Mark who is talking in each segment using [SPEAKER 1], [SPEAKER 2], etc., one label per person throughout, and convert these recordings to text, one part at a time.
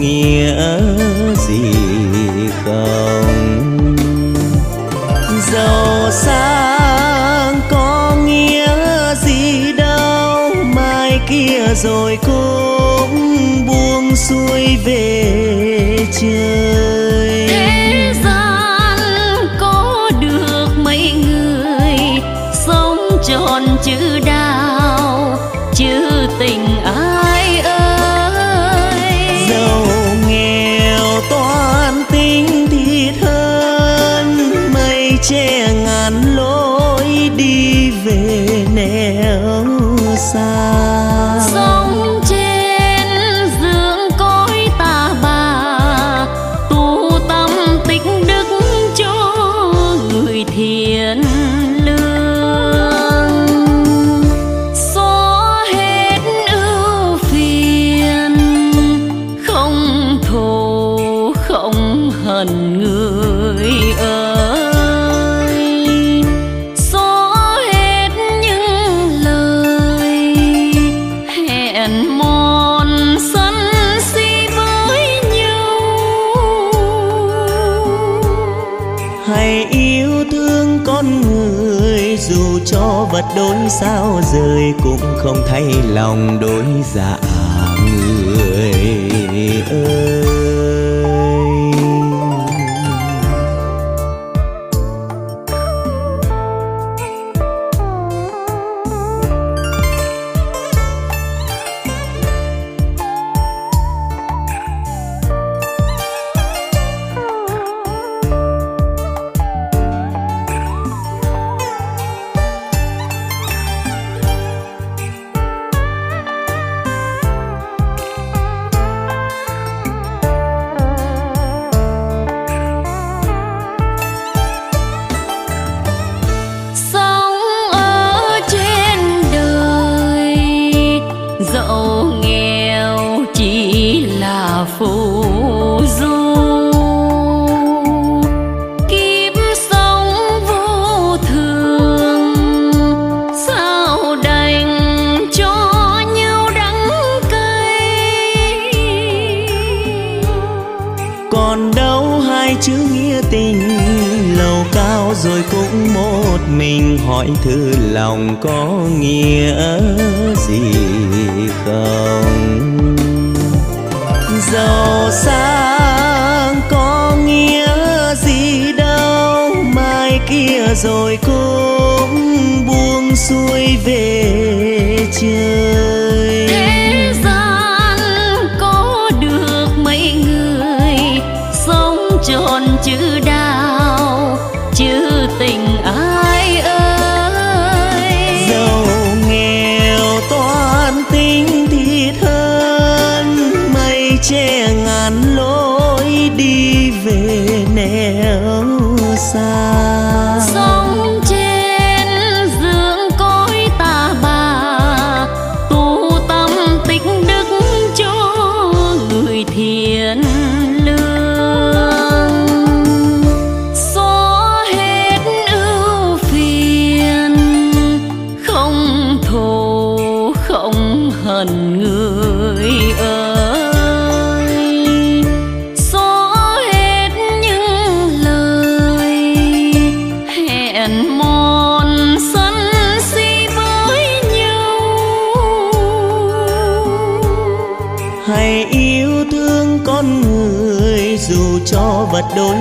[SPEAKER 1] nghĩa gì không? Giàu sang có nghĩa gì đâu, mai kia rồi cũng buông xuôi về trời sao rơi cũng không thay lòng đôi dạ.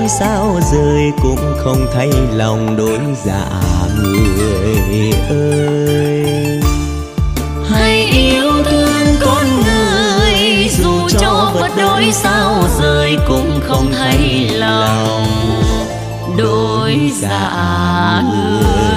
[SPEAKER 2] sao
[SPEAKER 1] rời cũng không thay lòng đôi dạ người ơi. Hãy yêu thương con người, dù cho vật đổi sao rời cũng không thay lòng
[SPEAKER 2] đôi dạ người.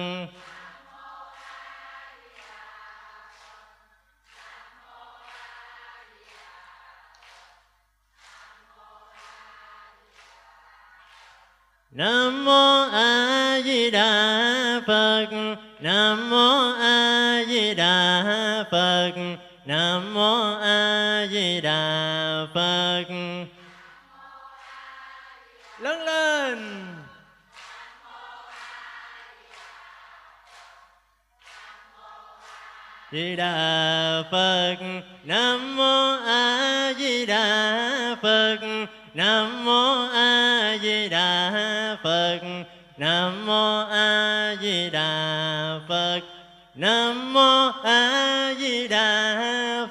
[SPEAKER 3] Nam mô A Di Đà Phật. Nam mô A Di Đà Phật. Nam mô A Di Đà Phật. Lớn lên. Di Đà Phật. Nam mô A Di Đà Phật. Nam mô A Di Đà Phật. Nam mô A Di Đà Phật. Nam mô A Di Đà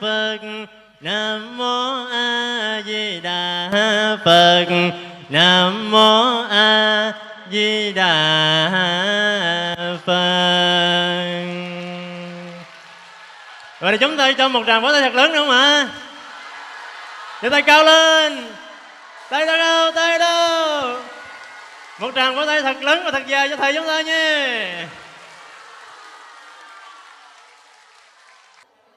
[SPEAKER 3] Phật. Nam mô A Di Đà Phật. Nam mô A Di Đà Phật. Rồi thì chúng ta cho một tràng pháo tay thật lớn nữa không ạ? Đưa tay cao lên. Tay đâu đâu, tay đâu. Một tràng vỗ tay thật lớn và thật dài cho thầy chúng ta nha.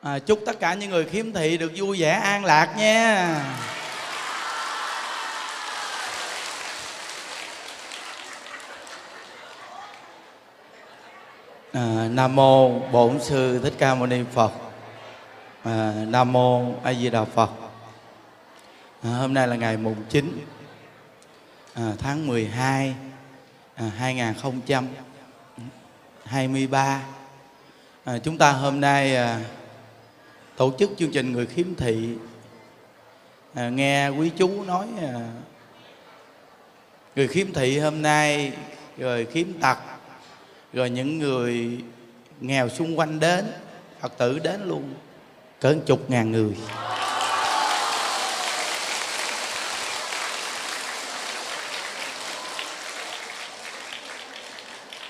[SPEAKER 4] à, chúc tất cả những người khiếm thị được vui vẻ an lạc nha. À, nam mô bổn sư thích ca mâu ni phật. À, nam mô a di đà phật. À, hôm nay là ngày mùng 9 à, tháng 12 à, 2023 à, chúng ta hôm nay à, tổ chức chương trình người khiếm thị. À, nghe quý chú nói à, người khiếm thị hôm nay rồi khiếm tật rồi những người nghèo xung quanh đến phật tử đến luôn cỡ chục ngàn người.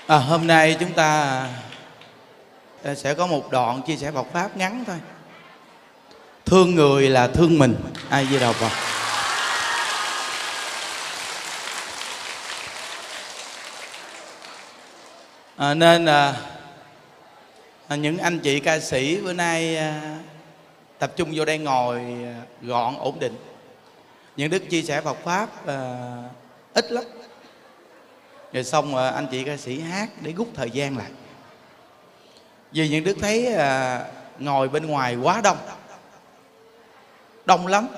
[SPEAKER 4] À, hôm nay chúng ta à, sẽ có một đoạn chia sẻ Phật pháp ngắn thôi. Thương người là thương mình. Ai di đầu phật à, nên à, à, những anh chị ca sĩ bữa nay à, tập trung vô đây ngồi à, gọn ổn định. Những đức chia sẻ Phật pháp à, ít lắm rồi xong à, anh chị ca sĩ hát để rút thời gian lại. Vì những đức thấy à, ngồi bên ngoài quá đông. Đông lắm.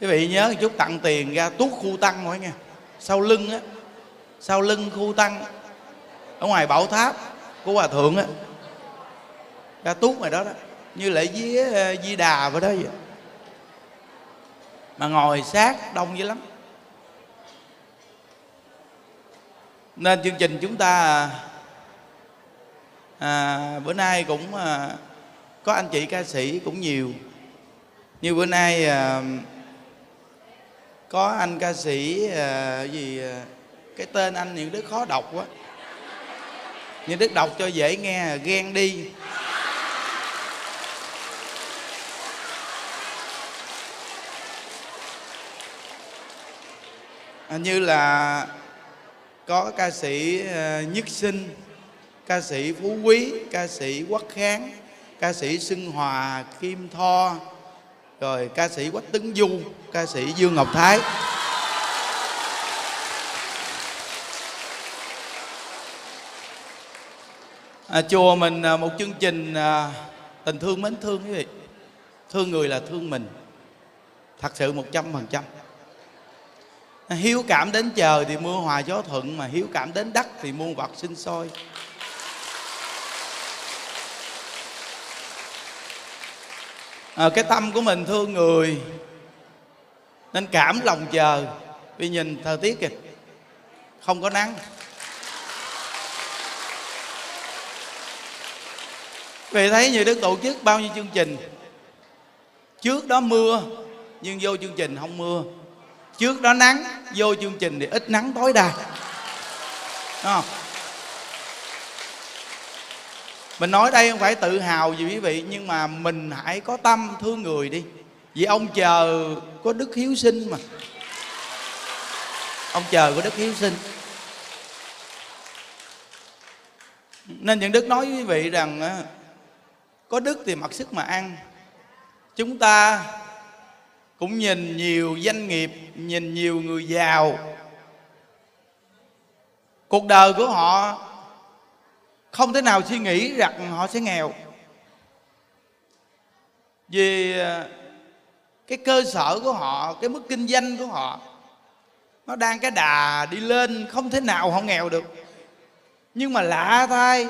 [SPEAKER 4] Quý vị nhớ một chút tặng tiền ra tuốt khu tăng mọi nha. Sau lưng á sau lưng khu tăng ở ngoài bảo tháp của hòa thượng á. Ra tuốt ngoài đó đó. Như lễ vía à, di đà vậy đó vậy. Mà ngồi sát đông dữ lắm. Nên chương trình chúng ta à, bữa nay cũng à, có anh chị ca sĩ cũng nhiều. Như bữa nay à, có anh ca sĩ à, gì à, cái tên anh những đức khó đọc quá những đức đọc cho dễ nghe ghen đi. Hình như là có ca sĩ ờ, nhất sinh ca sĩ phú quý ca sĩ quốc kháng ca sĩ xuân hòa kim tho rồi ca sĩ quách tấn du ca sĩ dương ngọc thái. À, chùa mình à, một chương trình à, tình thương mến thương quý vị. Thương người là thương mình. Thật sự một trăm phần trăm hiếu cảm đến trời thì mưa hòa gió thuận mà hiếu cảm đến đất thì muôn vật sinh sôi. À, cái tâm của mình thương người nên cảm lòng chờ. Vì nhìn thời tiết kìa không có nắng. Vì thấy như đức tổ chức bao nhiêu chương trình? Trước đó mưa nhưng vô chương trình không mưa trước đó nắng, vô chương trình thì ít nắng, tối đa. Đúng không? Mình nói đây không phải tự hào gì quý vị, nhưng mà mình hãy có tâm thương người đi. Vì ông chờ có đức hiếu sinh mà. Ông chờ có đức hiếu sinh. Nên những đức nói với quý vị rằng có đức thì mặc sức mà ăn. Chúng ta cũng nhìn nhiều doanh nghiệp, nhìn nhiều người giàu. Cuộc đời của họ không thể nào suy nghĩ rằng họ sẽ nghèo. Vì à, cái cơ sở của họ, cái mức kinh doanh của họ, nó đang cái đà đi lên, không thể nào họ nghèo được. Nhưng mà lạ thay,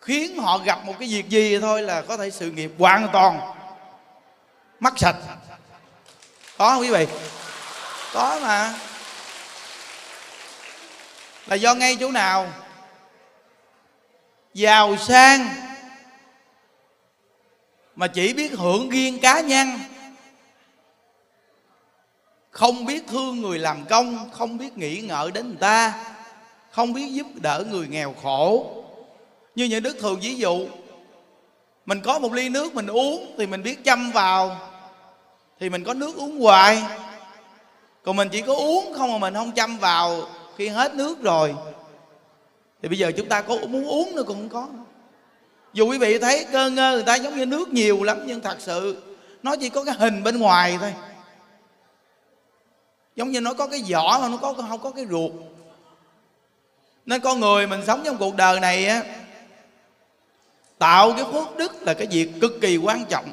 [SPEAKER 4] khiến họ gặp một cái việc gì thôi là có thể sự nghiệp hoàn toàn mắc sạch. Có không quý vị? Có mà. Là do ngay chỗ nào? Giàu sang. Mà chỉ biết hưởng riêng cá nhân. Không biết thương người làm công, không biết nghĩ ngợi đến người ta. Không biết giúp đỡ người nghèo khổ. Như những đức thường ví dụ mình có một ly nước mình uống thì mình biết chăm vào, thì mình có nước uống hoài. Còn mình chỉ có uống không mà mình không chăm vào khi hết nước rồi. Thì bây giờ chúng ta có muốn uống nữa cũng không có. Dù quý vị thấy cơ ngơ người ta giống như nước nhiều lắm, nhưng thật sự nó chỉ có cái hình bên ngoài thôi. Giống như nó có cái vỏ mà nó có, không có cái ruột. Nên con người mình sống trong cuộc đời này á tạo cái phước đức là cái việc cực kỳ quan trọng.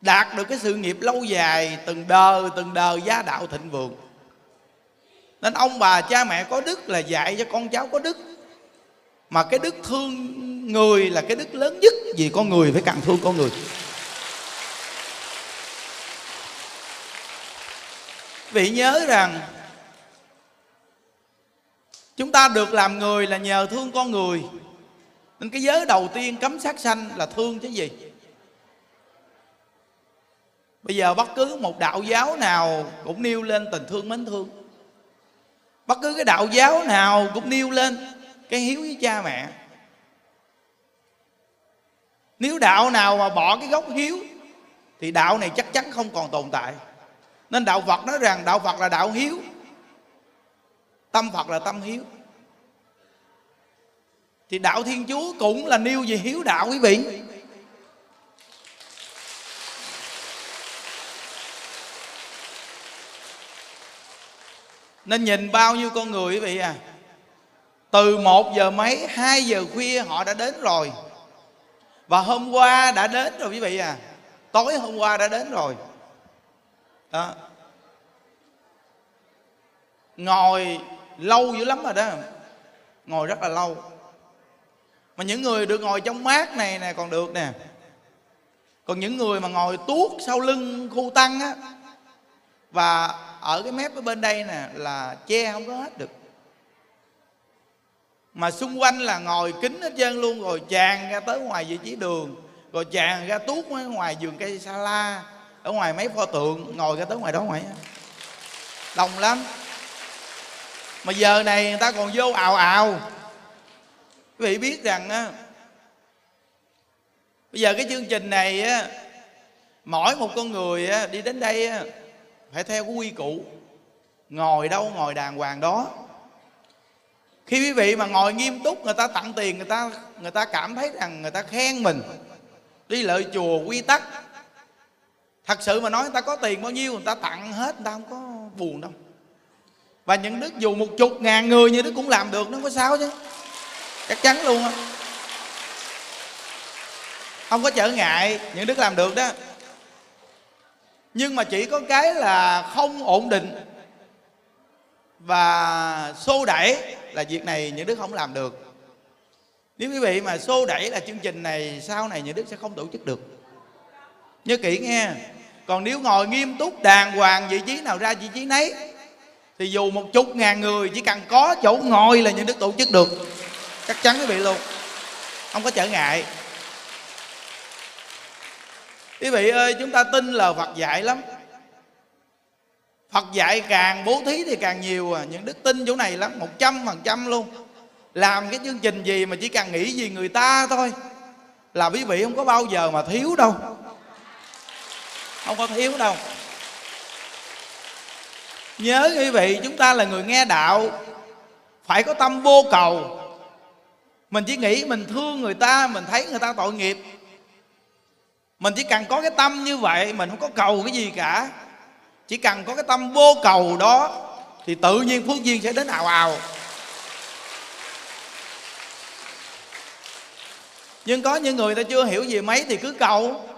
[SPEAKER 4] Đạt được cái sự nghiệp lâu dài, từng đời từng đời gia đạo thịnh vượng. Nên ông bà cha mẹ có đức là dạy cho con cháu có đức. Mà cái đức thương người là cái đức lớn nhất, vì con người phải càng thương con người. Vị nhớ rằng chúng ta được làm người là nhờ thương con người. Nên cái giới đầu tiên cấm sát sanh là thương chứ gì? Bây giờ bất cứ một đạo giáo nào cũng nêu lên tình thương mến thương. Bất cứ cái đạo giáo nào cũng nêu lên cái hiếu với cha mẹ. Nếu đạo nào mà bỏ cái gốc hiếu, thì đạo này chắc chắn không còn tồn tại. Nên đạo phật nói rằng đạo phật là đạo hiếu tâm phật là tâm hiếu. Thì đạo thiên chúa cũng là nêu về hiếu đạo quý vị. Nên nhìn bao nhiêu con người quý vị à. Từ một giờ mấy, hai giờ khuya họ đã đến rồi. Và hôm qua đã đến rồi quý vị à. Tối hôm qua đã đến rồi. Đó. Ngồi lâu dữ lắm rồi đó. Ngồi rất là lâu. Mà những người được ngồi trong mát này nè, còn được nè. Còn những người mà ngồi tuốt sau lưng khu tăng á, và ở cái mép ở bên đây nè, là che không có hết được. Mà xung quanh là ngồi kính hết trơn luôn, rồi tràn ra tới ngoài vị trí đường, rồi tràn ra tuốt ở ngoài vườn cây sa la, ở ngoài mấy pho tượng, ngồi ra tới ngoài đó ngoài đông lắm mà giờ này người ta còn vô ào ào. Quý vị biết rằng á bây giờ cái chương trình này á mỗi một con người á, đi đến đây á, phải theo cái quy củ ngồi đâu ngồi đàng hoàng đó. Khi quý vị mà ngồi nghiêm túc người ta tặng tiền người ta người ta cảm thấy rằng người ta khen mình. Đi lợi chùa quy tắc. Thật sự mà nói người ta có tiền bao nhiêu người ta tặng hết người ta không có buồn đâu và những đức dù một chục ngàn người như đức cũng làm được, nó có sao chứ. Chắc chắn luôn á. Không có trở ngại những đức làm được đó. Nhưng mà chỉ có cái là không ổn định và xô đẩy là việc này những đức không làm được. Nếu quý vị mà xô đẩy là chương trình này, sau này những đức sẽ không tổ chức được. Nhớ kỹ nghe. Còn nếu ngồi nghiêm túc đàng hoàng vị trí nào ra vị trí nấy thì dù một chục ngàn người, chỉ cần có chỗ ngồi là những đức tổ chức được. Chắc chắn quý vị luôn. Không có trở ngại. Quý vị ơi, chúng ta tin là phật dạy lắm. Phật dạy càng bố thí thì càng nhiều à. Những đức tin chỗ này lắm, một trăm phần trăm luôn. Làm cái chương trình gì mà chỉ cần nghĩ gì người ta thôi. Là quý vị không có bao giờ mà thiếu đâu. Không có thiếu đâu nhớ quý vị, chúng ta là người nghe đạo. Phải có tâm vô cầu. Mình chỉ nghĩ mình thương người ta, mình thấy người ta tội nghiệp. Mình chỉ cần có cái tâm như vậy, mình không có cầu cái gì cả. Chỉ cần có cái tâm vô cầu đó, thì tự nhiên phước duyên sẽ đến ào ào. Nhưng có những người ta chưa hiểu gì mấy thì cứ cầu.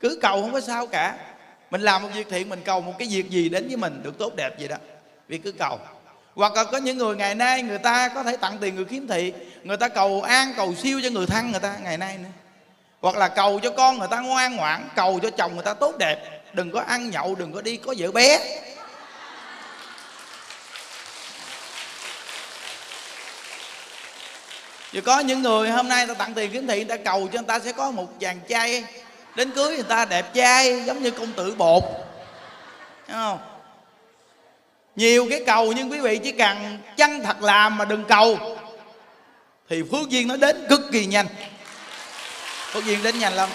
[SPEAKER 4] Cứ cầu không có sao cả mình làm một việc thiện, mình cầu một cái việc gì đến với mình được tốt đẹp gì đó. Vì cứ cầu. Hoặc là có những người ngày nay người ta có thể tặng tiền người khiếm thị, người ta cầu an, cầu siêu cho người thân người ta ngày nay nữa. Hoặc là cầu cho con người ta ngoan ngoãn, cầu cho chồng người ta tốt đẹp. Đừng có ăn nhậu, đừng có đi có vợ bé. Rồi có những người hôm nay ta tặng tiền kiếm thị, người ta cầu cho người ta sẽ có một chàng trai đến cưới người ta đẹp trai, giống như công tử bột. Thấy không? Nhiều cái cầu nhưng quý vị chỉ cần chân thật làm mà đừng cầu. Thì phước duyên nó đến cực kỳ nhanh. Phước duyên đến nhanh lắm.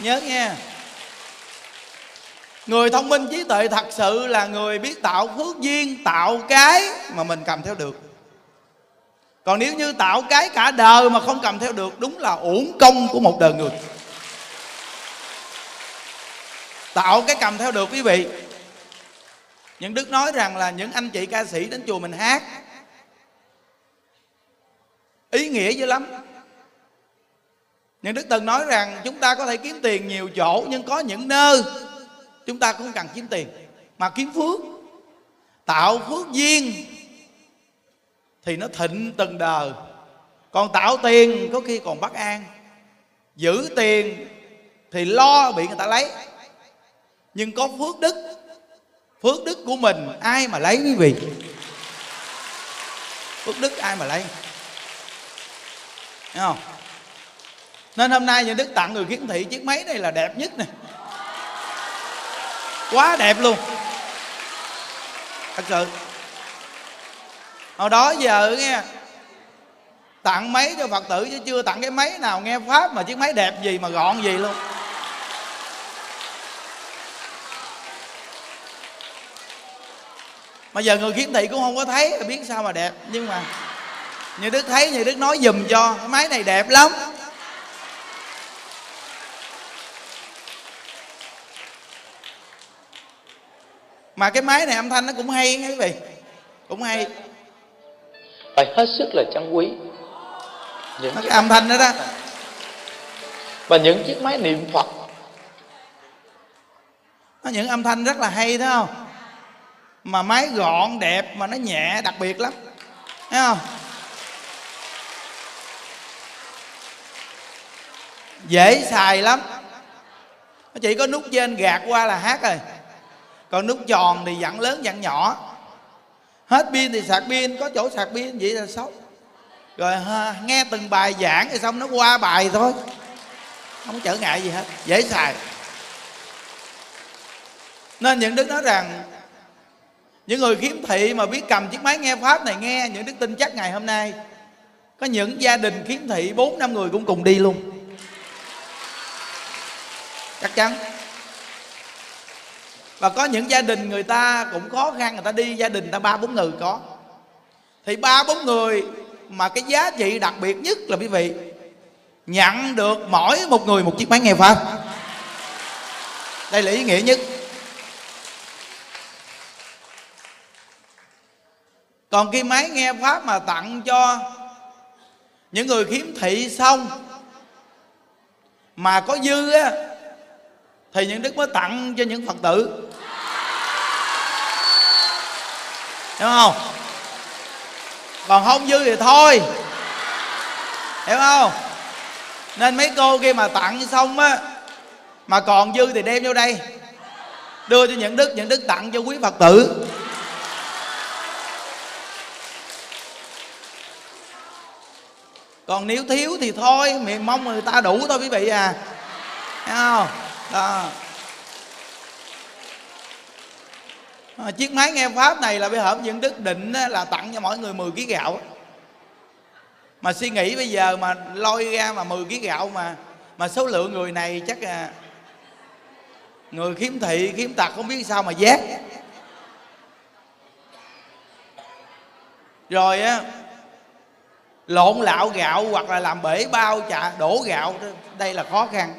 [SPEAKER 4] Nhớ nghe. Người thông minh trí tuệ thật sự là người biết tạo phước duyên, tạo cái mà mình cầm theo được. Còn nếu như tạo cái cả đời mà không cầm theo được, đúng là uổng công của một đời người tạo cái cầm theo được quý vị. Những đức nói rằng là những anh chị ca sĩ đến chùa mình hát, ý nghĩa dữ lắm. Những đức từng nói rằng chúng ta có thể kiếm tiền nhiều chỗ, nhưng có những nơi chúng ta không cần kiếm tiền, mà kiếm phước. Tạo phước duyên thì nó thịnh từng đời. Còn tạo tiền có khi còn bất an. Giữ tiền thì lo bị người ta lấy nhưng có phước đức. Phước đức của mình, ai mà lấy quý vị? Phước đức ai mà lấy? Thấy không? Nên hôm nay nhà đức tặng người khiếm thị, chiếc máy này là đẹp nhất nè. Quá đẹp luôn. Thật sự. Hồi đó giờ nghe, tặng máy cho phật tử chứ chưa tặng cái máy nào nghe pháp mà chiếc máy đẹp gì mà gọn gì luôn. Mà giờ người khiếm thị cũng không có thấy biết sao mà đẹp. Nhưng mà như đức thấy như đức nói dùm cho cái máy này đẹp lắm. Mà cái máy này âm thanh nó cũng hay nghe quý vị. Cũng hay.
[SPEAKER 5] Phải hết sức là trân quý. Những
[SPEAKER 4] nó cái âm thanh đó đó.
[SPEAKER 5] Và những chiếc máy niệm phật.
[SPEAKER 4] Nó những âm thanh rất là hay thấy không mà máy gọn đẹp mà nó nhẹ đặc biệt lắm. Thấy không? Dễ xài lắm. Nó chỉ có nút trên gạt qua là hát rồi. Còn nút tròn thì dặn lớn dặn nhỏ. Hết pin thì sạc pin có chỗ sạc pin vậy là xấu. Rồi ha, nghe từng bài giảng thì xong nó qua bài thôi. Không trở ngại gì hết. Dễ xài. Nên những đức nói rằng những người khiếm thị mà biết cầm chiếc máy nghe pháp này nghe những đức tin chắc ngày hôm nay, có những gia đình khiếm thị bốn năm người cũng cùng đi luôn. Chắc chắn. Và có những gia đình người ta cũng khó khăn, người ta đi gia đình ta ba bốn người có. Thì ba bốn người mà cái giá trị đặc biệt nhất là quý vị, nhận được mỗi một người một chiếc máy nghe pháp. Đây là ý nghĩa nhất. Còn khi máy nghe pháp mà tặng cho những người khiếm thị xong mà có dư á, thì những đức mới tặng cho những phật tử. Hiểu không? Còn không dư thì thôi. Hiểu không? Nên mấy cô khi mà tặng xong á, mà còn dư thì đem vô đây. Đưa cho những đức những đức tặng cho quý phật tử. Còn nếu thiếu thì thôi miệng mong người ta đủ thôi quý vị à. Thấy không? Đó. À, chiếc máy nghe pháp này là bây giờ những đức định là tặng cho mỗi người 10 kg gạo mà suy nghĩ bây giờ mà lôi ra mà 10 kg gạo mà mà số lượng người này chắc là người khiếm thị khiếm tật không biết sao mà giác rồi á lộn lạo gạo hoặc là làm bể bao chả, đổ gạo, đây là khó khăn.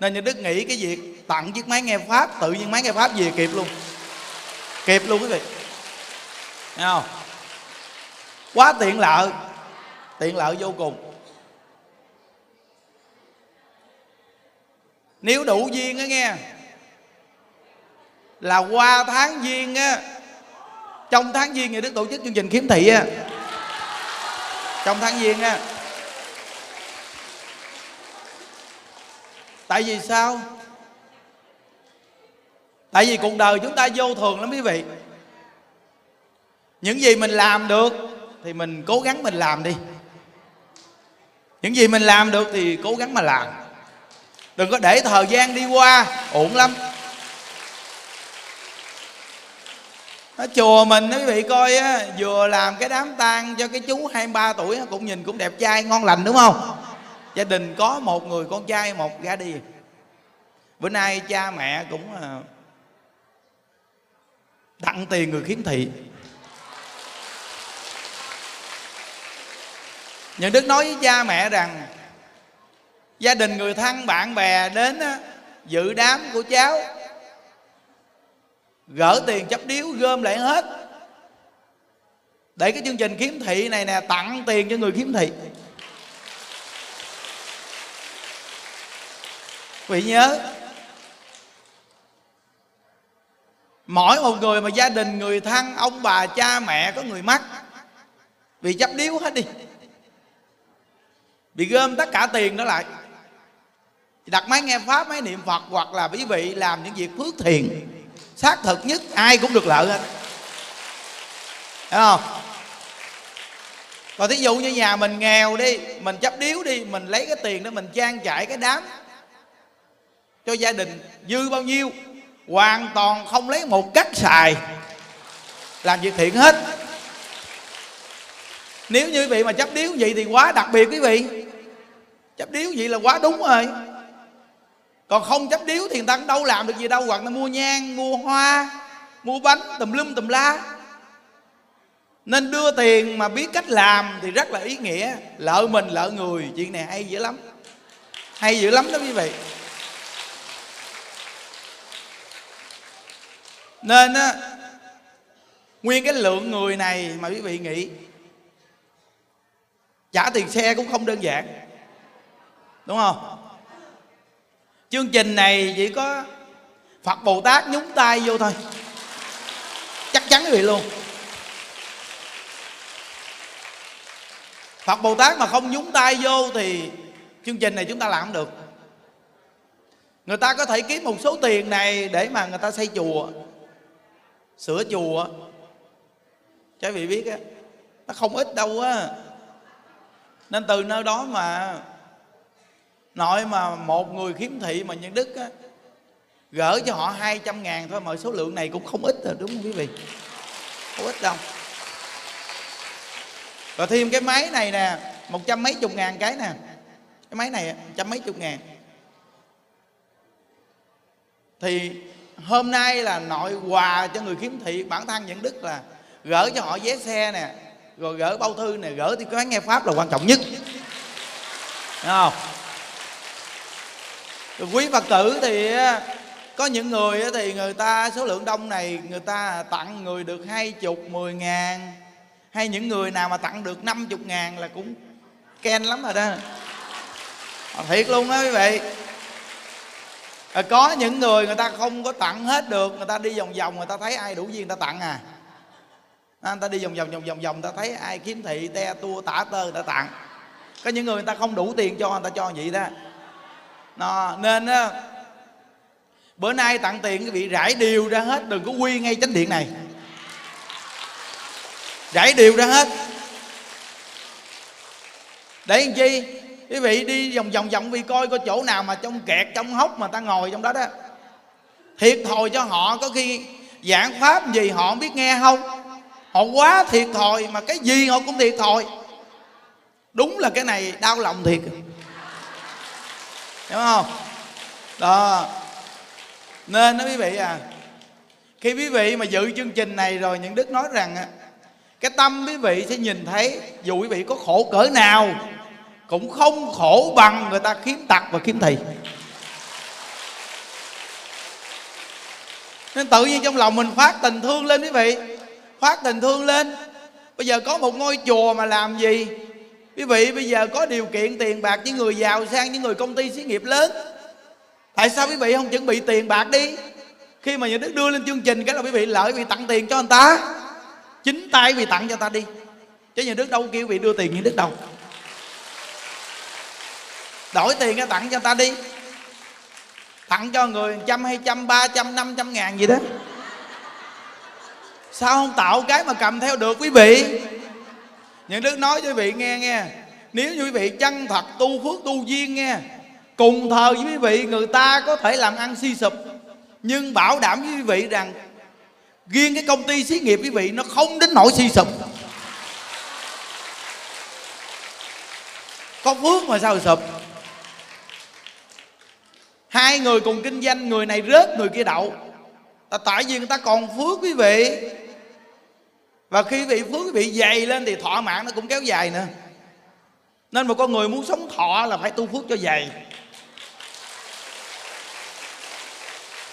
[SPEAKER 4] Nên như đức nghĩ cái việc tặng chiếc máy nghe pháp, tự nhiên máy nghe pháp về kịp luôn. Kịp luôn quý vị. Nghe không? Quá tiện lợi. Tiện lợi vô cùng. Nếu đủ duyên á nghe, là qua tháng duyên á, trong tháng duyên thì đức tổ chức chương trình khiếm thị á trong tháng giêng nha tại vì sao? Tại vì cuộc đời chúng ta vô thường lắm quý vị. Những gì mình làm được thì mình cố gắng mình làm đi. Những gì mình làm được thì cố gắng mà làm. Đừng có để thời gian đi qua uổng lắm. Nó chùa mình quý vị coi á, vừa làm cái đám tang cho cái chú 23 tuổi cũng nhìn cũng đẹp trai, ngon lành, đúng không? Gia đình có một người con trai, một ra đi. Bữa nay cha mẹ cũng ờ, tặng tiền người khiếm thị. Nhận Đức nói với cha mẹ rằng, Gia đình người thân, bạn bè đến dự đám của cháu gỡ tiền chấp điếu, gom lại hết. Để cái chương trình kiếm thị này nè, tặng tiền cho người kiếm thị. Vị nhớ, mỗi một người mà gia đình, người thân, ông bà, cha, mẹ, có người mắc vì chấp điếu hết đi. Bị gom tất cả tiền đó lại. Đặt máy nghe pháp, máy niệm phật, hoặc là quý vị làm những việc phước thiện xác thực nhất, ai cũng được lợi hết. Thấy không? Còn thí dụ như nhà mình nghèo đi, mình chấp điếu đi, mình lấy cái tiền đó mình trang trải cái đám cho gia đình dư bao nhiêu, hoàn toàn không lấy một cách xài, làm việc thiện hết. Nếu như quý vị mà chấp điếu vậy thì quá đặc biệt quý vị. Chấp điếu vậy là quá đúng rồi còn không chấp điếu thì người ta cũng đâu làm được gì đâu. Hoặc là mua nhang, mua hoa, mua bánh, tùm lum, tùm la nên đưa tiền mà biết cách làm thì rất là ý nghĩa. Lợi mình lợi người, chuyện này hay dữ lắm. Hay dữ lắm đó quý vị. Nên á, nguyên cái lượng người này mà quý vị nghĩ, trả tiền xe cũng không đơn giản. Đúng không? Chương trình này chỉ có phật bồ tát nhúng tay vô thôi. Chắc chắn vậy luôn. Phật bồ tát mà không nhúng tay vô thì chương trình này chúng ta làm không được. Người ta có thể kiếm một số tiền này để mà người ta xây chùa, sửa chùa. Cho vị biết á, nó không ít đâu á. Nên từ nơi đó mà nội mà một người khiếm thị mà nhân đức á, gỡ cho họ 200 ngàn thôi mà số lượng này cũng không ít rồi, đúng không quý vị? Không ít đâu. Rồi thêm cái máy này nè, một trăm mấy chục ngàn cái nè. Cái máy này trăm mấy chục ngàn. Thì hôm nay là nội quà cho người khiếm thị, bản thân những đức là gỡ cho họ vé xe nè, rồi gỡ bao thư nè, gỡ thì cái nghe pháp là quan trọng nhất. Đúng không? Quý phật tử thì có những người thì người ta số lượng đông này người ta tặng người được hai chục mười ngàn hay những người nào mà tặng được năm chục ngàn là cũng ken lắm rồi đó thiệt luôn đó quý vị có những người người ta không có tặng hết được người ta đi vòng vòng người ta thấy ai đủ duyên người ta tặng à à, người ta đi vòng vòng vòng vòng vòng người ta thấy ai kiếm thị te tua tả tơ người ta tặng có những người người ta không đủ tiền cho người ta cho vậy đó nó nên á, bữa nay tặng tiền quý vị rải đều ra hết, đừng có quy ngay chánh điện này. Rải đều ra hết. Để làm chi? Quý vị đi vòng vòng vòng vì coi có chỗ nào mà trong kẹt, trong hốc mà ta ngồi trong đó đó. Thiệt thòi cho họ, có khi giảng pháp gì họ không biết nghe không? Họ quá thiệt thòi mà cái gì họ cũng thiệt thòi. Đúng là cái này đau lòng thiệt hiểu không? Đó. Nên đó quý vị à khi quý vị mà dự chương trình này rồi, những đức nói rằng cái tâm quý vị sẽ nhìn thấy, dù quý vị có khổ cỡ nào, cũng không khổ bằng người ta kiếm tặc và kiếm thầy nên tự nhiên trong lòng mình phát tình thương lên quý vị, phát tình thương lên. Bây giờ có một ngôi chùa mà làm gì? Quý vị bây giờ có điều kiện tiền bạc với người giàu sang những người công ty xí nghiệp lớn. Tại sao quý vị không chuẩn bị tiền bạc đi? Khi mà nhà nước đưa lên chương trình, cái là quý vị lợi quý vị tặng tiền cho người ta. Chính tay quý vị tặng cho ta đi. Chứ nhà nước đâu kêu quý vị đưa tiền nhà nước đâu. Đổi tiền ra tặng cho ta đi. Tặng cho người trăm hai trăm ba, trăm năm, trăm ngàn gì đó. Sao không tạo cái mà cầm theo được quý vị? Những đức nói cho quý vị nghe nghe. Nếu như quý vị chân thật tu phước tu duyên, nghe. Cùng thờ với quý vị, người ta có thể làm ăn suy sụp. Nhưng bảo đảm với quý vị rằng, riêng cái công ty xí nghiệp quý vị nó không đến nỗi suy sụp. Có phước mà sao sụp? Hai người cùng kinh doanh, người này rớt, người kia đậu. Tại vì người ta còn phước quý vị và khi vị phước quý vị dày lên thì thọ mạng nó cũng kéo dài nữa. Nên một con người muốn sống thọ là phải tu phước cho dày.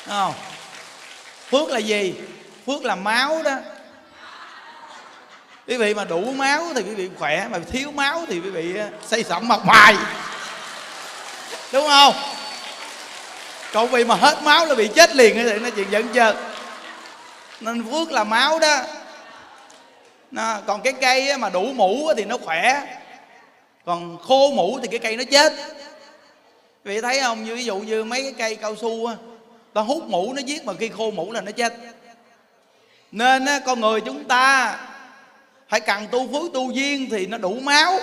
[SPEAKER 4] Không? Phước là gì? Phước là máu đó. Quý vị mà đủ máu thì quý vị khỏe, mà thiếu máu thì quý vị ờ, xây sẩm mặt mày. Đúng không? Còn vì mà hết máu là bị chết liền, thì nó chuyện dẫn chưa. Nên phước là máu đó nó, còn cái cây mà đủ mũ thì nó khỏe. Còn khô mũ thì cái cây nó chết. Vị thấy không? Như ví dụ như mấy cái cây cao su á ta hút mũ nó giết mà khi khô mũ là nó chết. Nên á, con người chúng ta phải cần tu phước tu duyên thì nó đủ máu.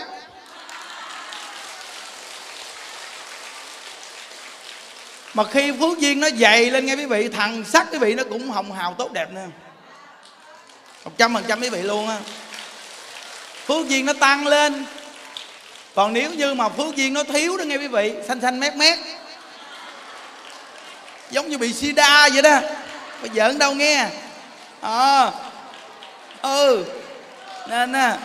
[SPEAKER 4] Mà khi phước duyên nó dày lên nghe quý vị thằng sắc quý vị nó cũng hồng hào tốt đẹp nữa một trăm phần trăm quý vị luôn á. Phước duyên nó tăng lên. Còn nếu như mà phước duyên nó thiếu đó nghe quý vị xanh xanh mét mét. Giống như bị sida vậy đó. Mà giỡn đâu nghe. Ờ. À, ừ. Nên á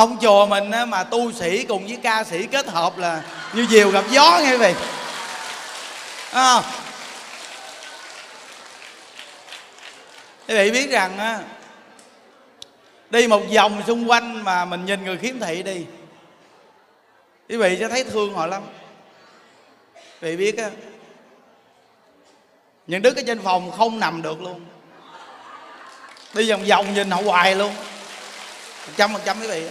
[SPEAKER 4] không chùa mình mà tu sĩ cùng với ca sĩ kết hợp là như diều gặp gió nghe quý vị à. quý vị biết rằng á, đi một vòng xung quanh mà mình nhìn người khiếm thị đi, quý vị sẽ thấy thương họ lắm. Quý vị biết á, những đứa cái trên phòng không nằm được luôn. Đi vòng vòng nhìn họ hoài luôn. Một trăm phần trăm quý vị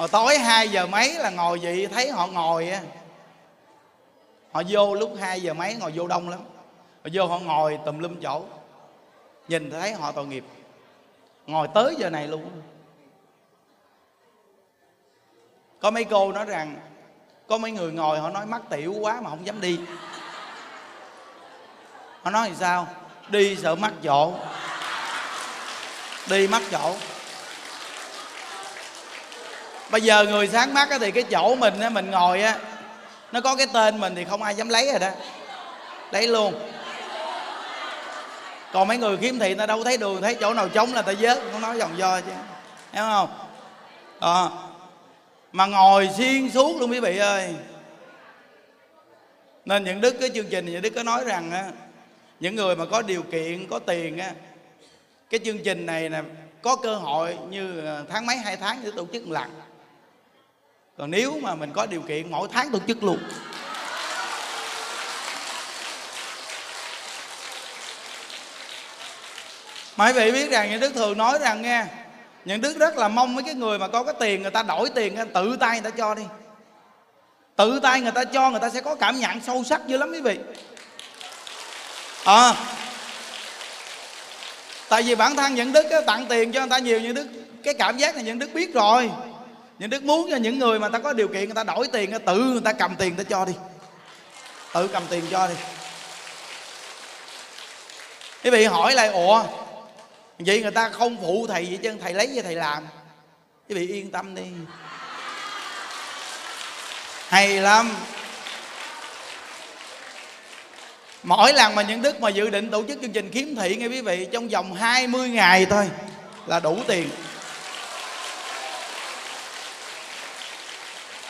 [SPEAKER 4] hồi tối 2 giờ mấy là ngồi vậy, thấy họ ngồi á. Họ vô lúc 2 giờ mấy, ngồi vô đông lắm. Họ vô họ ngồi tùm lum chỗ. Nhìn thấy họ tội nghiệp. Ngồi tới giờ này luôn. Có mấy cô nói rằng, có mấy người ngồi họ nói mắc tiểu quá mà không dám đi. Họ nói thì sao? Đi sợ mắc chỗ. Đi mắc chỗ bây giờ người sáng mắt thì cái chỗ mình á mình ngồi á nó có cái tên mình thì không ai dám lấy rồi đó. Lấy luôn. Còn mấy người khiếm thị ta đâu thấy đường thấy chỗ nào trống là ta vớt không nói dòng do chứ. Hiểu không? À, mà ngồi xuyên suốt luôn quý vị ơi. Nên những đức cái chương trình những đức có nói rằng á những người mà có điều kiện có tiền á cái chương trình này nè có cơ hội như ờ, tháng mấy hai tháng để tổ chức một lần còn nếu mà mình có điều kiện mỗi tháng tổ chức luôn. Mà quý vị biết rằng những đức thường nói rằng nghe những đức rất là mong mấy cái người mà có cái tiền người ta đổi tiền tự tay người ta cho đi. Tự tay người ta cho người ta sẽ có cảm nhận sâu sắc dữ lắm quý vị. À, tại vì bản thân những đức tặng tiền cho người ta nhiều những đức cái cảm giác này những đức biết rồi những đức muốn cho những người mà ta có điều kiện, người ta đổi tiền, tự người ta cầm tiền người ta cho đi. Tự cầm tiền cho đi. Quý vị hỏi lại, ủa, vậy người ta không phụ thầy vậy chứ thầy lấy gì thầy làm? Quý vị yên tâm đi. Hay lắm. Mỗi lần mà những đức mà dự định tổ chức chương trình kiếm thị nghe quý vị, trong vòng 20 ngày thôi là đủ tiền.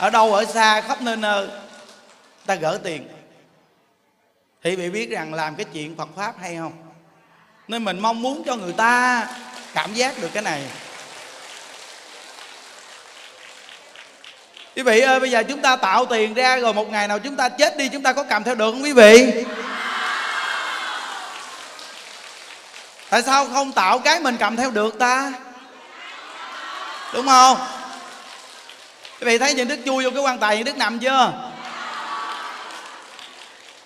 [SPEAKER 4] Ở đâu, ở xa, khắp nơi nơi, ta gỡ tiền. Thì bị biết rằng làm cái chuyện Phật pháp hay không? Nên mình mong muốn cho người ta cảm giác được cái này. Quý vị ơi, bây giờ chúng ta tạo tiền ra rồi một ngày nào chúng ta chết đi, chúng ta có cầm theo được không quý vị? Tại sao không tạo cái mình cầm theo được ta? Đúng không? Quý vị thấy những đức chui vô cái quan tài những đức nằm chưa?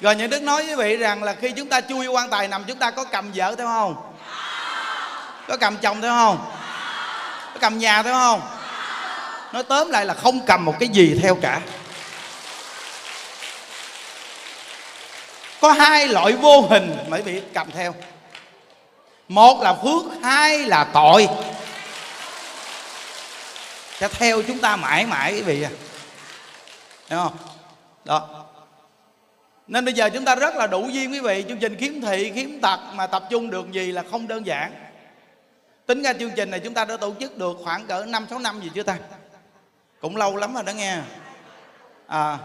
[SPEAKER 4] Rồi những đức nói với vị rằng là khi chúng ta chui vô quan tài nằm, chúng ta có cầm vợ theo không? Có cầm chồng theo không? Có cầm nhà theo không? Nói tóm lại là không cầm một cái gì theo cả. Có hai loại vô hình mới bị vị cầm theo. Một là phước, hai là tội sẽ theo chúng ta mãi mãi quý vị à. Hiểu không? Đó. Nên bây giờ chúng ta rất là đủ duyên quý vị. Chương trình kiếm thị kiếm tật mà tập trung được gì là không đơn giản. Tính ra chương trình này chúng ta đã tổ chức được khoảng cỡ năm sáu năm gì chưa ta? Cũng lâu lắm rồi đó nghe. À.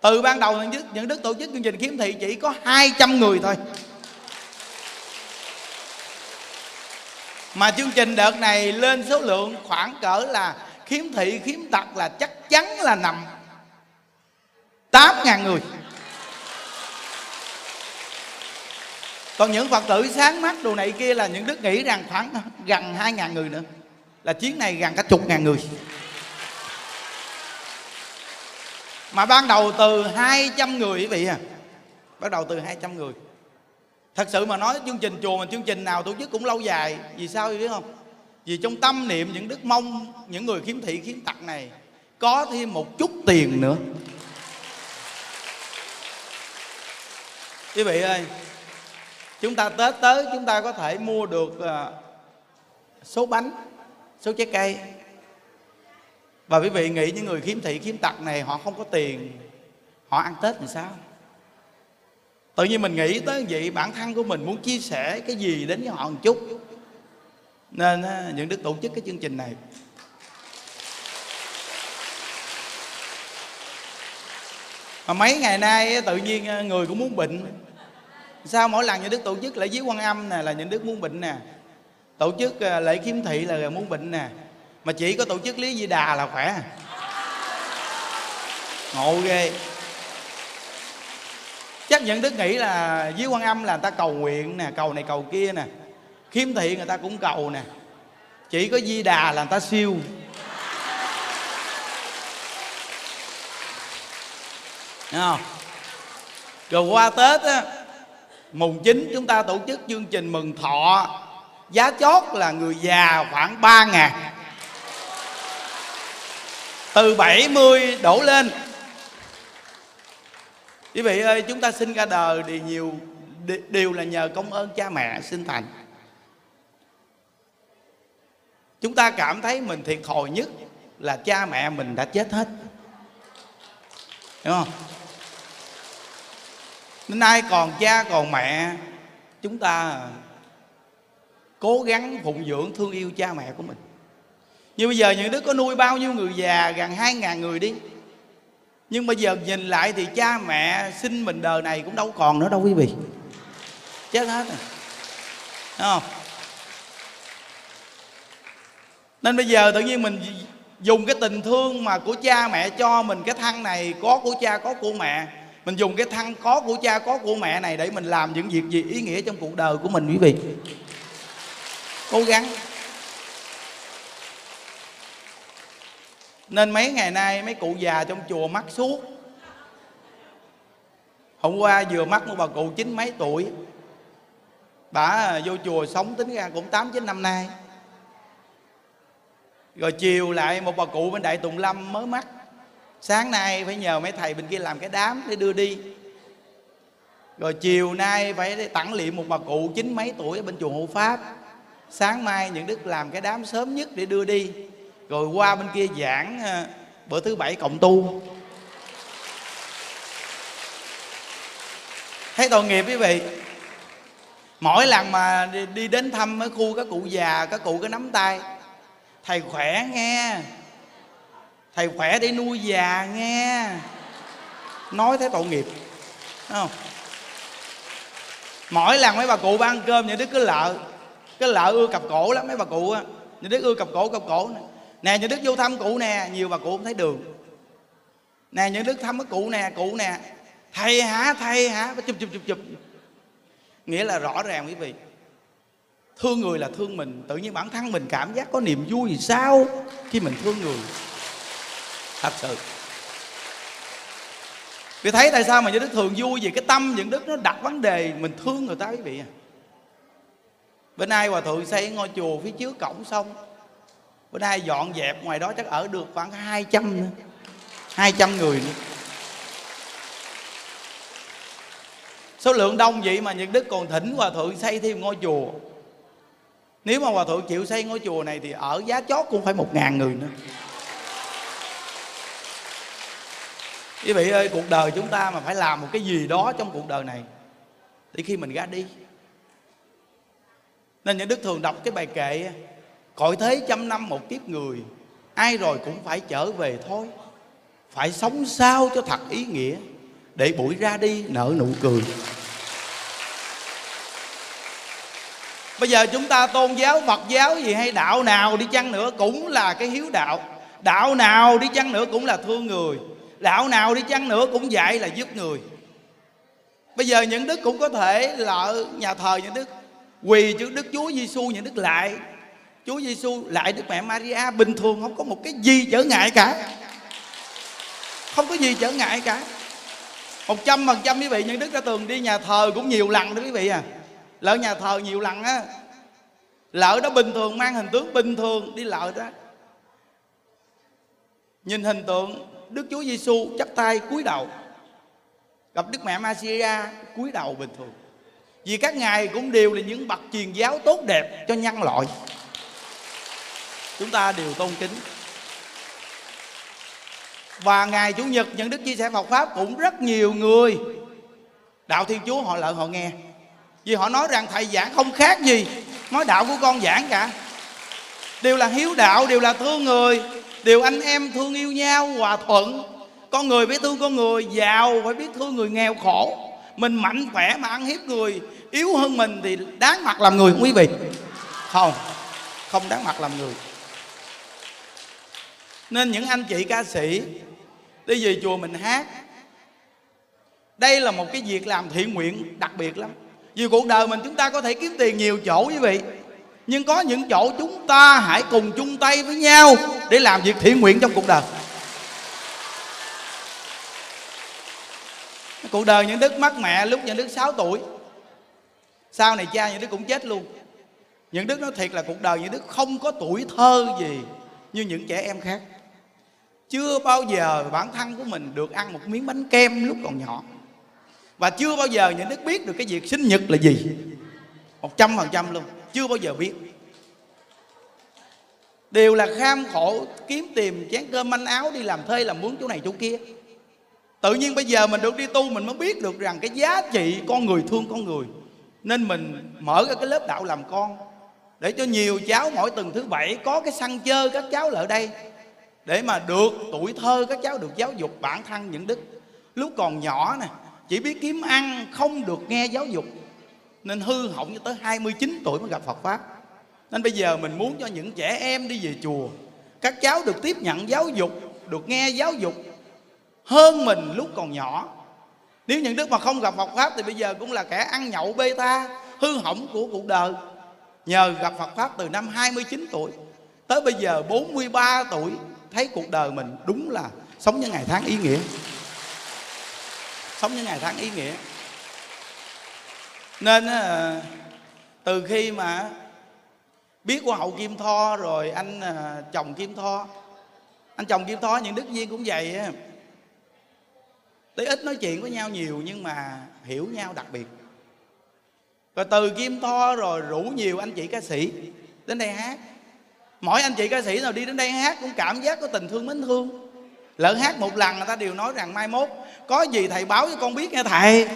[SPEAKER 4] Từ ban đầu những đức, những đức tổ chức chương trình kiếm thị chỉ có 200 người thôi. Mà chương trình đợt này lên số lượng khoảng cỡ là khiếm thị, khiếm tật là chắc chắn là nằm 8.000 người. Còn những phật tử sáng mắt đồ này kia là những đức nghĩ rằng khoảng gần 2.000 người nữa. Là chuyến này gần cả chục ngàn người. Mà ban đầu từ 200 người quý vị à. Bắt đầu từ 200 người thật sự mà nói, chương trình chùa mình chương trình nào tổ chức cũng lâu dài. Vì sao biết không? Vì trong tâm niệm những đức mong, những người khiếm thị, khiếm tật này, có thêm một chút tiền nữa. Quý vị ơi, chúng ta tết tới, chúng ta có thể mua được à, số bánh, số trái cây. Và quý vị nghĩ những người khiếm thị, khiếm tật này họ không có tiền, họ ăn tết thì sao? Tự nhiên mình nghĩ tới vậy, bản thân của mình muốn chia sẻ cái gì đến với họ một chút. Nên những đức tổ chức cái chương trình này. Mà mấy ngày nay tự nhiên người cũng muốn bệnh. Sao mỗi lần những đức tổ chức lễ viếng quan âm nè, là những đức muốn bệnh nè. Tổ chức à, lễ kiếm thị là muốn bệnh nè. Mà chỉ có tổ chức lý di đà là khỏe. Ngộ ghê chắc những đức nghĩ là dưới quan âm là người ta cầu nguyện nè, cầu này cầu kia nè. Khiếm thị người ta cũng cầu nè. Chỉ có di đà là người ta siêu. Thấy không? Rồi qua tết á, mùng 9 chúng ta tổ chức chương trình mừng thọ. Giá chót là người già khoảng 3 ngàn. Từ 70 đổ lên quý vị ơi, chúng ta sinh ra đời thì nhiều đều là nhờ công ơn cha mẹ sinh thành. Chúng ta cảm thấy mình thiệt thòi nhất là cha mẹ mình đã chết hết. Đúng không? Nên ai còn cha, còn mẹ, chúng ta cố gắng phụng dưỡng thương yêu cha mẹ của mình. Như bây giờ những đứa có nuôi bao nhiêu người già, gần hai ngàn người đi nhưng bây giờ nhìn lại thì cha mẹ sinh mình đời này cũng đâu còn nữa đâu quý vị. Chết hết rồi. Đúng không? Nên bây giờ tự nhiên mình dùng cái tình thương mà của cha mẹ cho mình, cái thân này có của cha, có của mẹ. Mình dùng cái thân có của cha, có của mẹ này để mình làm những việc gì ý nghĩa trong cuộc đời của mình quý vị. Cố gắng. Nên mấy ngày nay mấy cụ già trong chùa mắc suốt. Hôm qua vừa mắc một bà cụ chín mấy tuổi. Bà à, vô chùa sống tính ra cũng tám chín năm nay. Rồi chiều lại một bà cụ bên đại tùng lâm mới mắc. Sáng nay phải nhờ mấy thầy bên kia làm cái đám để đưa đi. Rồi chiều nay phải tặng liệm một bà cụ chín mấy tuổi ở bên chùa hộ pháp. Sáng mai những đức làm cái đám sớm nhất để đưa đi rồi qua bên kia giảng ờ, bữa thứ bảy cộng tu. Thấy tội nghiệp quý vị. Mỗi lần mà đi, đi đến thăm ở khu các cụ già các cụ cái nắm tay. Thầy khỏe nghe. Thầy khỏe để nuôi già nghe. Nói thấy tội nghiệp Đúng không? Mỗi lần mấy bà cụ ba ăn cơm nhà đứa cứ lợ. Cái lợ ưa cặp cổ lắm mấy bà cụ á. Nhà đứa ưa cặp cổ cặp cổ này nè, những đứa vô thăm cụ nè, nhiều bà cụ không thấy đường. Nè, những đứa thăm cái cụ nè cụ nè. Thầy hả thầy hả? Chụp chụp chụp chụp. Nghĩa là rõ ràng quý vị. Thương người là thương mình, tự nhiên bản thân mình cảm giác có niềm vui gì sao? Khi mình thương người. Thật sự. Vì thấy tại sao mà những đức thường vui vì cái tâm, những đức nó đặt vấn đề, mình thương người ta quý vị à. Bữa nay hòa thượng xây ngôi chùa phía trước cổng xong bữa nay dọn dẹp, ngoài đó chắc ở được khoảng 200 nữa. 200 người nữa. Số lượng đông vậy mà những đức còn thỉnh hòa thượng xây thêm ngôi chùa. Nếu mà hòa thượng chịu xây ngôi chùa này thì ở giá chót cũng phải một ngàn người nữa. Quý vị ơi, cuộc đời chúng ta mà phải làm một cái gì đó trong cuộc đời này để khi mình ra đi. Nên những đức thường đọc cái bài kệ cõi thế trăm năm một kiếp người, ai rồi cũng phải trở về thôi. Phải sống sao cho thật ý nghĩa, để buổi ra đi nở nụ cười. Bây giờ chúng ta tôn giáo, phật giáo gì hay đạo nào đi chăng nữa cũng là cái hiếu đạo. Đạo nào đi chăng nữa cũng là thương người. Đạo nào đi chăng nữa cũng dạy là giúp người. Bây giờ những đức cũng có thể là nhà thờ những đức, quỳ trước đức chúa giêsu những đức lại chúa giêsu lại đức mẹ maria bình thường, không có một cái gì trở ngại cả. Không có gì trở ngại cả. Một trăm phần trăm quý vị, những đức đã từng đi nhà thờ cũng nhiều lần đó quý vị à. Lỡ nhà thờ nhiều lần á, lỡ đó bình thường, mang hình tướng bình thường, đi lỡ đó. Nhìn hình tượng đức chúa giêsu chắp tay cúi đầu. Gặp đức mẹ Maria cúi đầu bình thường. Vì các ngài cũng đều là những bậc truyền giáo tốt đẹp cho nhân loại chúng ta đều tôn kính. Và ngày chủ nhật nhận đức chia sẻ Phật pháp cũng rất nhiều người. Đạo thiên chúa họ lợi họ nghe. Vì họ nói rằng thầy giảng không khác gì nói đạo của con giảng cả. Đều là hiếu đạo, đều là thương người, đều anh em thương yêu nhau, hòa thuận. Con người biết thương con người, giàu phải biết thương người nghèo khổ. Mình mạnh khỏe mà ăn hiếp người, yếu hơn mình thì đáng mặt làm người không quý vị? Không không đáng mặt làm người nên những anh chị ca sĩ đi về chùa mình hát. Đây là một cái việc làm thiện nguyện đặc biệt lắm. Vì cuộc đời mình chúng ta có thể kiếm tiền nhiều chỗ quý vị. Nhưng có những chỗ chúng ta hãy cùng chung tay với nhau để làm việc thiện nguyện trong cuộc đời. Cuộc đời những đức mất mẹ lúc những đức 6 tuổi. Sau này cha những đức cũng chết luôn. Những đức nói thiệt là cuộc đời những đức không có tuổi thơ gì như những trẻ em khác chưa bao giờ bản thân của mình được ăn một miếng bánh kem lúc còn nhỏ. Và chưa bao giờ những đức biết được cái việc sinh nhật là gì. Một trăm phần trăm luôn. Chưa bao giờ biết. Đều là kham khổ, kiếm tìm, chén cơm, manh áo, đi làm thuê, làm mướn chỗ này chỗ kia. Tự nhiên bây giờ mình được đi tu, mình mới biết được rằng cái giá trị con người thương con người. Nên mình mở ra cái lớp đạo làm con. Để cho nhiều cháu mỗi tuần thứ bảy có cái săn chơi các cháu ở đây để mà được tuổi thơ các cháu, được giáo dục bản thân những đức. Lúc còn nhỏ nè, chỉ biết kiếm ăn, không được nghe giáo dục. Nên hư hỏng cho tới 29 tuổi mới gặp Phật pháp. Nên bây giờ mình muốn cho những trẻ em đi về chùa, các cháu được tiếp nhận giáo dục, được nghe giáo dục hơn mình lúc còn nhỏ. Nếu những đức mà không gặp Phật pháp thì bây giờ cũng là kẻ ăn nhậu bê tha, hư hỏng của cuộc đời. Nhờ gặp Phật pháp từ năm 29 tuổi tới bây giờ 43 tuổi thấy cuộc đời mình đúng là sống những ngày tháng ý nghĩa. Sống những ngày tháng ý nghĩa. Nên ờ, từ khi mà biết qua hậu kim tho rồi anh ờ, chồng kim tho, anh chồng kim tho những đức viên cũng vậy tí ít nói chuyện với nhau nhiều nhưng mà hiểu nhau đặc biệt. Rồi từ kim tho rồi rủ nhiều anh chị ca sĩ đến đây hát mỗi anh chị ca sĩ nào đi đến đây hát cũng cảm giác có tình thương mến thương. Lỡ hát một lần, người ta đều nói rằng, mai mốt, có gì thầy báo cho con biết nghe thầy.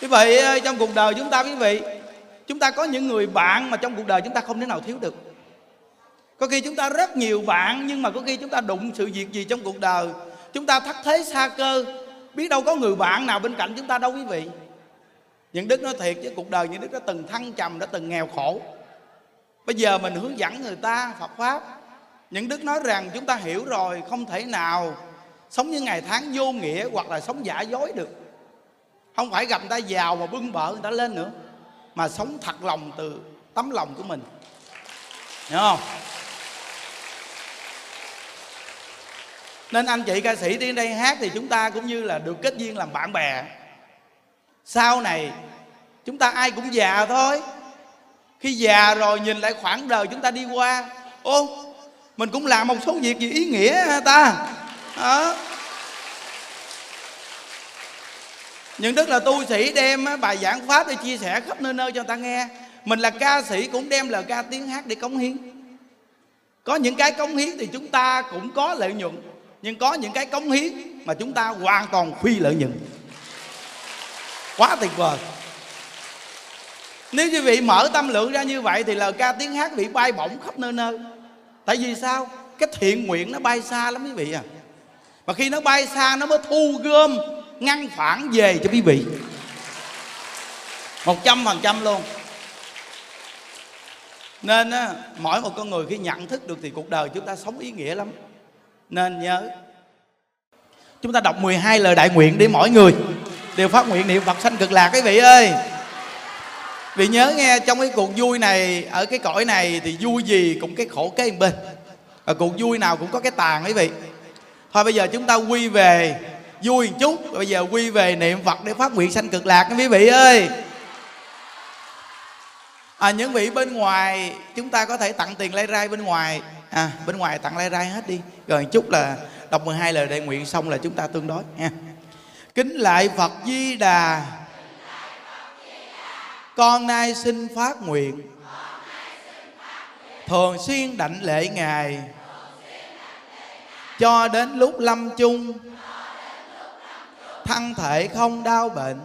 [SPEAKER 4] Như vậy trong cuộc đời chúng ta, quý vị, Chúng ta có những người bạn mà trong cuộc đời chúng ta không thể nào thiếu được. Có khi chúng ta rất nhiều bạn, Nhưng mà có khi chúng ta đụng sự việc gì trong cuộc đời, Chúng ta thất thế xa cơ. Biết đâu có người bạn nào bên cạnh chúng ta đâu, quý vị. Những Đức nói thiệt chứ cuộc đời những Đức đã từng thăng trầm, Đã từng nghèo khổ. Bây giờ mình hướng dẫn người ta Phật Pháp. Những Đức nói rằng chúng ta hiểu rồi, Không thể nào sống những ngày tháng vô nghĩa Hoặc là sống giả dối được. Không phải gặp người ta giàu mà bưng bợ người ta lên nữa, mà sống thật lòng từ tấm lòng của mình. Hiểu không? Nên anh chị ca sĩ đi đây hát thì chúng ta cũng như là được kết duyên làm bạn bè sau này, chúng ta ai cũng già thôi. Khi già rồi nhìn lại khoảng đời chúng ta đi qua, ô, mình cũng làm một số việc gì ý nghĩa ha ta? Đó. Những đức là tu sĩ đem bài giảng pháp để chia sẻ khắp nơi nơi cho người ta nghe. Mình là ca sĩ cũng đem lời ca tiếng hát để cống hiến. Có những cái cống hiến thì chúng ta cũng có lợi nhuận, nhưng có những cái cống hiến mà chúng ta hoàn toàn phi lợi nhuận quá tuyệt vời. Nếu như vị mở tâm lượng ra như vậy thì lời ca tiếng hát bị bay bổng khắp nơi nơi. Tại vì sao? Cái thiện nguyện nó bay xa lắm quý vị à. Và khi nó bay xa nó mới thu gom ngăn phản về cho quý vị. Một trăm phần trăm luôn. Nên á, mỗi một con người khi nhận thức được thì cuộc đời chúng ta sống ý nghĩa lắm. Nên nhớ chúng ta đọc 12 lời đại nguyện để mỗi người đều phát nguyện niệm Phật sanh cực lạc quý vị ơi. Vì nhớ nghe trong cái cuộc vui này ở cái cõi này thì vui gì cũng cái khổ kế bên. Ở cuộc vui nào cũng có cái tàn quý vị. Thôi bây giờ chúng ta quy về vui một chút. Bây giờ quy về niệm phật để phát nguyện sanh cực lạc quý vị ơi. À, những vị bên ngoài chúng ta có thể tặng tiền lai rai bên ngoài. À, bên ngoài tặng lai rai hết đi. Rồi một chút là đọc 12 lời đại nguyện xong là chúng ta tương đối nha kính lại phật di đà. Con nay xin phát nguyện. Thường xuyên đảnh lễ ngài. Cho đến lúc lâm chung. Thân thể không đau bệnh.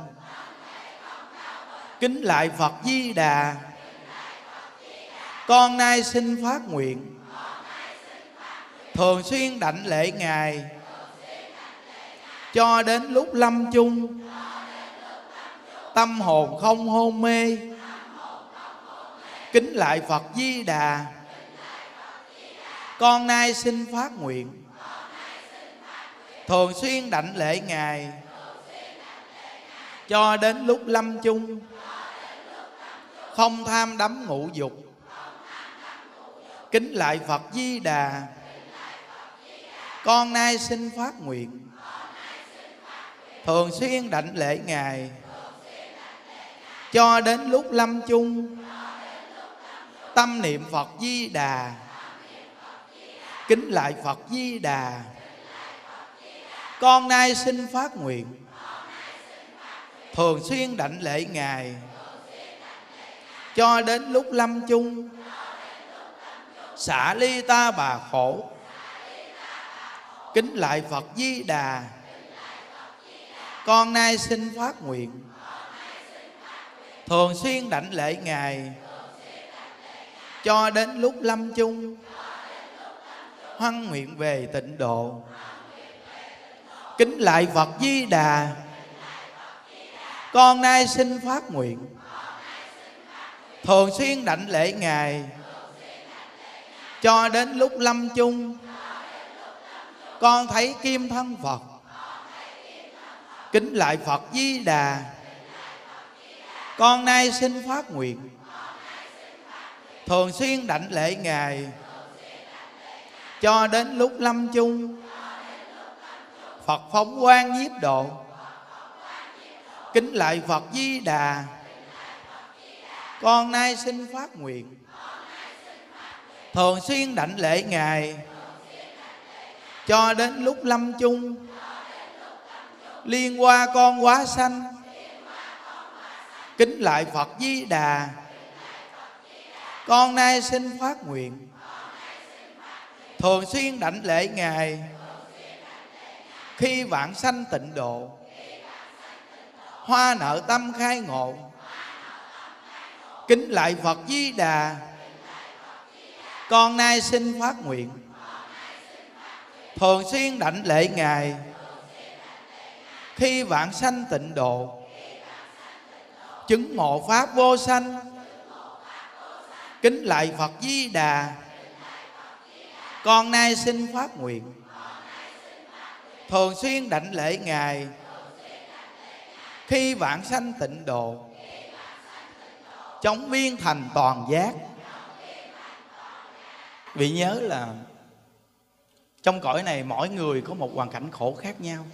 [SPEAKER 4] Kính lại phật di đà. Con nay xin phát nguyện. Thường xuyên đảnh lễ ngài cho đến lúc lâm chung, tâm hồn không hôn mê. Kính lại phật di đà. Con nay xin phát nguyện. Thường xuyên đảnh lễ ngài. Cho đến lúc lâm chung, không tham đắm ngũ dục. Kính lại phật di đà. Con nay xin phát nguyện thường xuyên đảnh lễ ngài. Cho đến lúc lâm chung, tâm niệm phật di đà. Kính lại phật di đà. Con nay xin phát nguyện. Thường xuyên đảnh lễ ngài. Cho đến lúc lâm chung, xả ly ta bà khổ. Kính lại phật di đà con nay xin phát nguyện. Thường xuyên đảnh lễ ngài. Cho đến lúc lâm chung. Hoan nguyện về tịnh độ. Kính lại phật di đà. Con nay xin phát nguyện. Thường xuyên đảnh lễ ngài. Cho đến lúc lâm chung. Con thấy kim thân phật kính lại phật di đà. Con nay xin phát nguyện. Thường xuyên đảnh lễ ngài. Cho đến lúc lâm chung. Phật phóng quang nhiếp độ. Kính lại phật di đà. Con nay xin phát nguyện. Thường xuyên đảnh lễ ngài. Cho đến lúc lâm chung liên qua con quá sanh. Kính lại phật di đà. Con nay xin phát nguyện. Thường xuyên đảnh lễ ngài. Khi vạn sanh tịnh độ. Hoa nợ tâm khai ngộ. Kính lại phật di đà. Con nay xin phát nguyện. Thường xuyên đảnh lễ ngài khi vạn sanh tịnh độ. Chứng ngộ pháp vô sanh. Kính lại phật di đà. Con nay xin phát nguyện. Thường xuyên đảnh lễ ngài. Khi vạn sanh tịnh độ. Chống viên thành toàn giác. Vị nhớ là trong cõi này mỗi người có một hoàn cảnh khổ khác nhau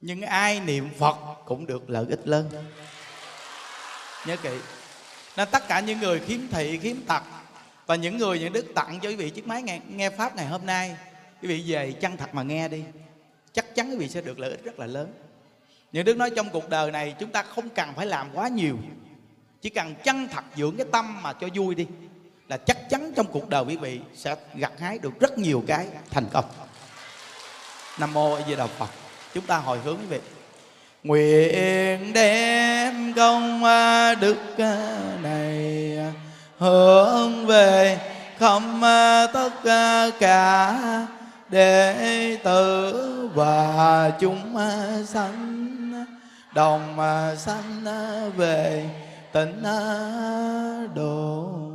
[SPEAKER 4] nhưng ai niệm phật cũng được lợi ích lớn. Nhớ kỹ. Nên tất cả những người khiếm thị khiếm tật và những người những đức tặng cho quý vị chiếc máy nghe, nghe pháp ngày hôm nay quý vị về chân thật mà nghe đi. Chắc chắn quý vị sẽ được lợi ích rất là lớn. Những đức nói trong cuộc đời này chúng ta không cần phải làm quá nhiều. Chỉ cần chân thật dưỡng cái tâm mà cho vui đi là chắc chắn trong cuộc đời quý vị sẽ gặt hái được rất nhiều cái thành công. Nam mô a di đà phật chúng ta hồi hướng quý vị. Nguyện đem công à, đức à, này à, hướng về không tất cả đệ tử và chúng sanh, đồng sanh về tịnh độ.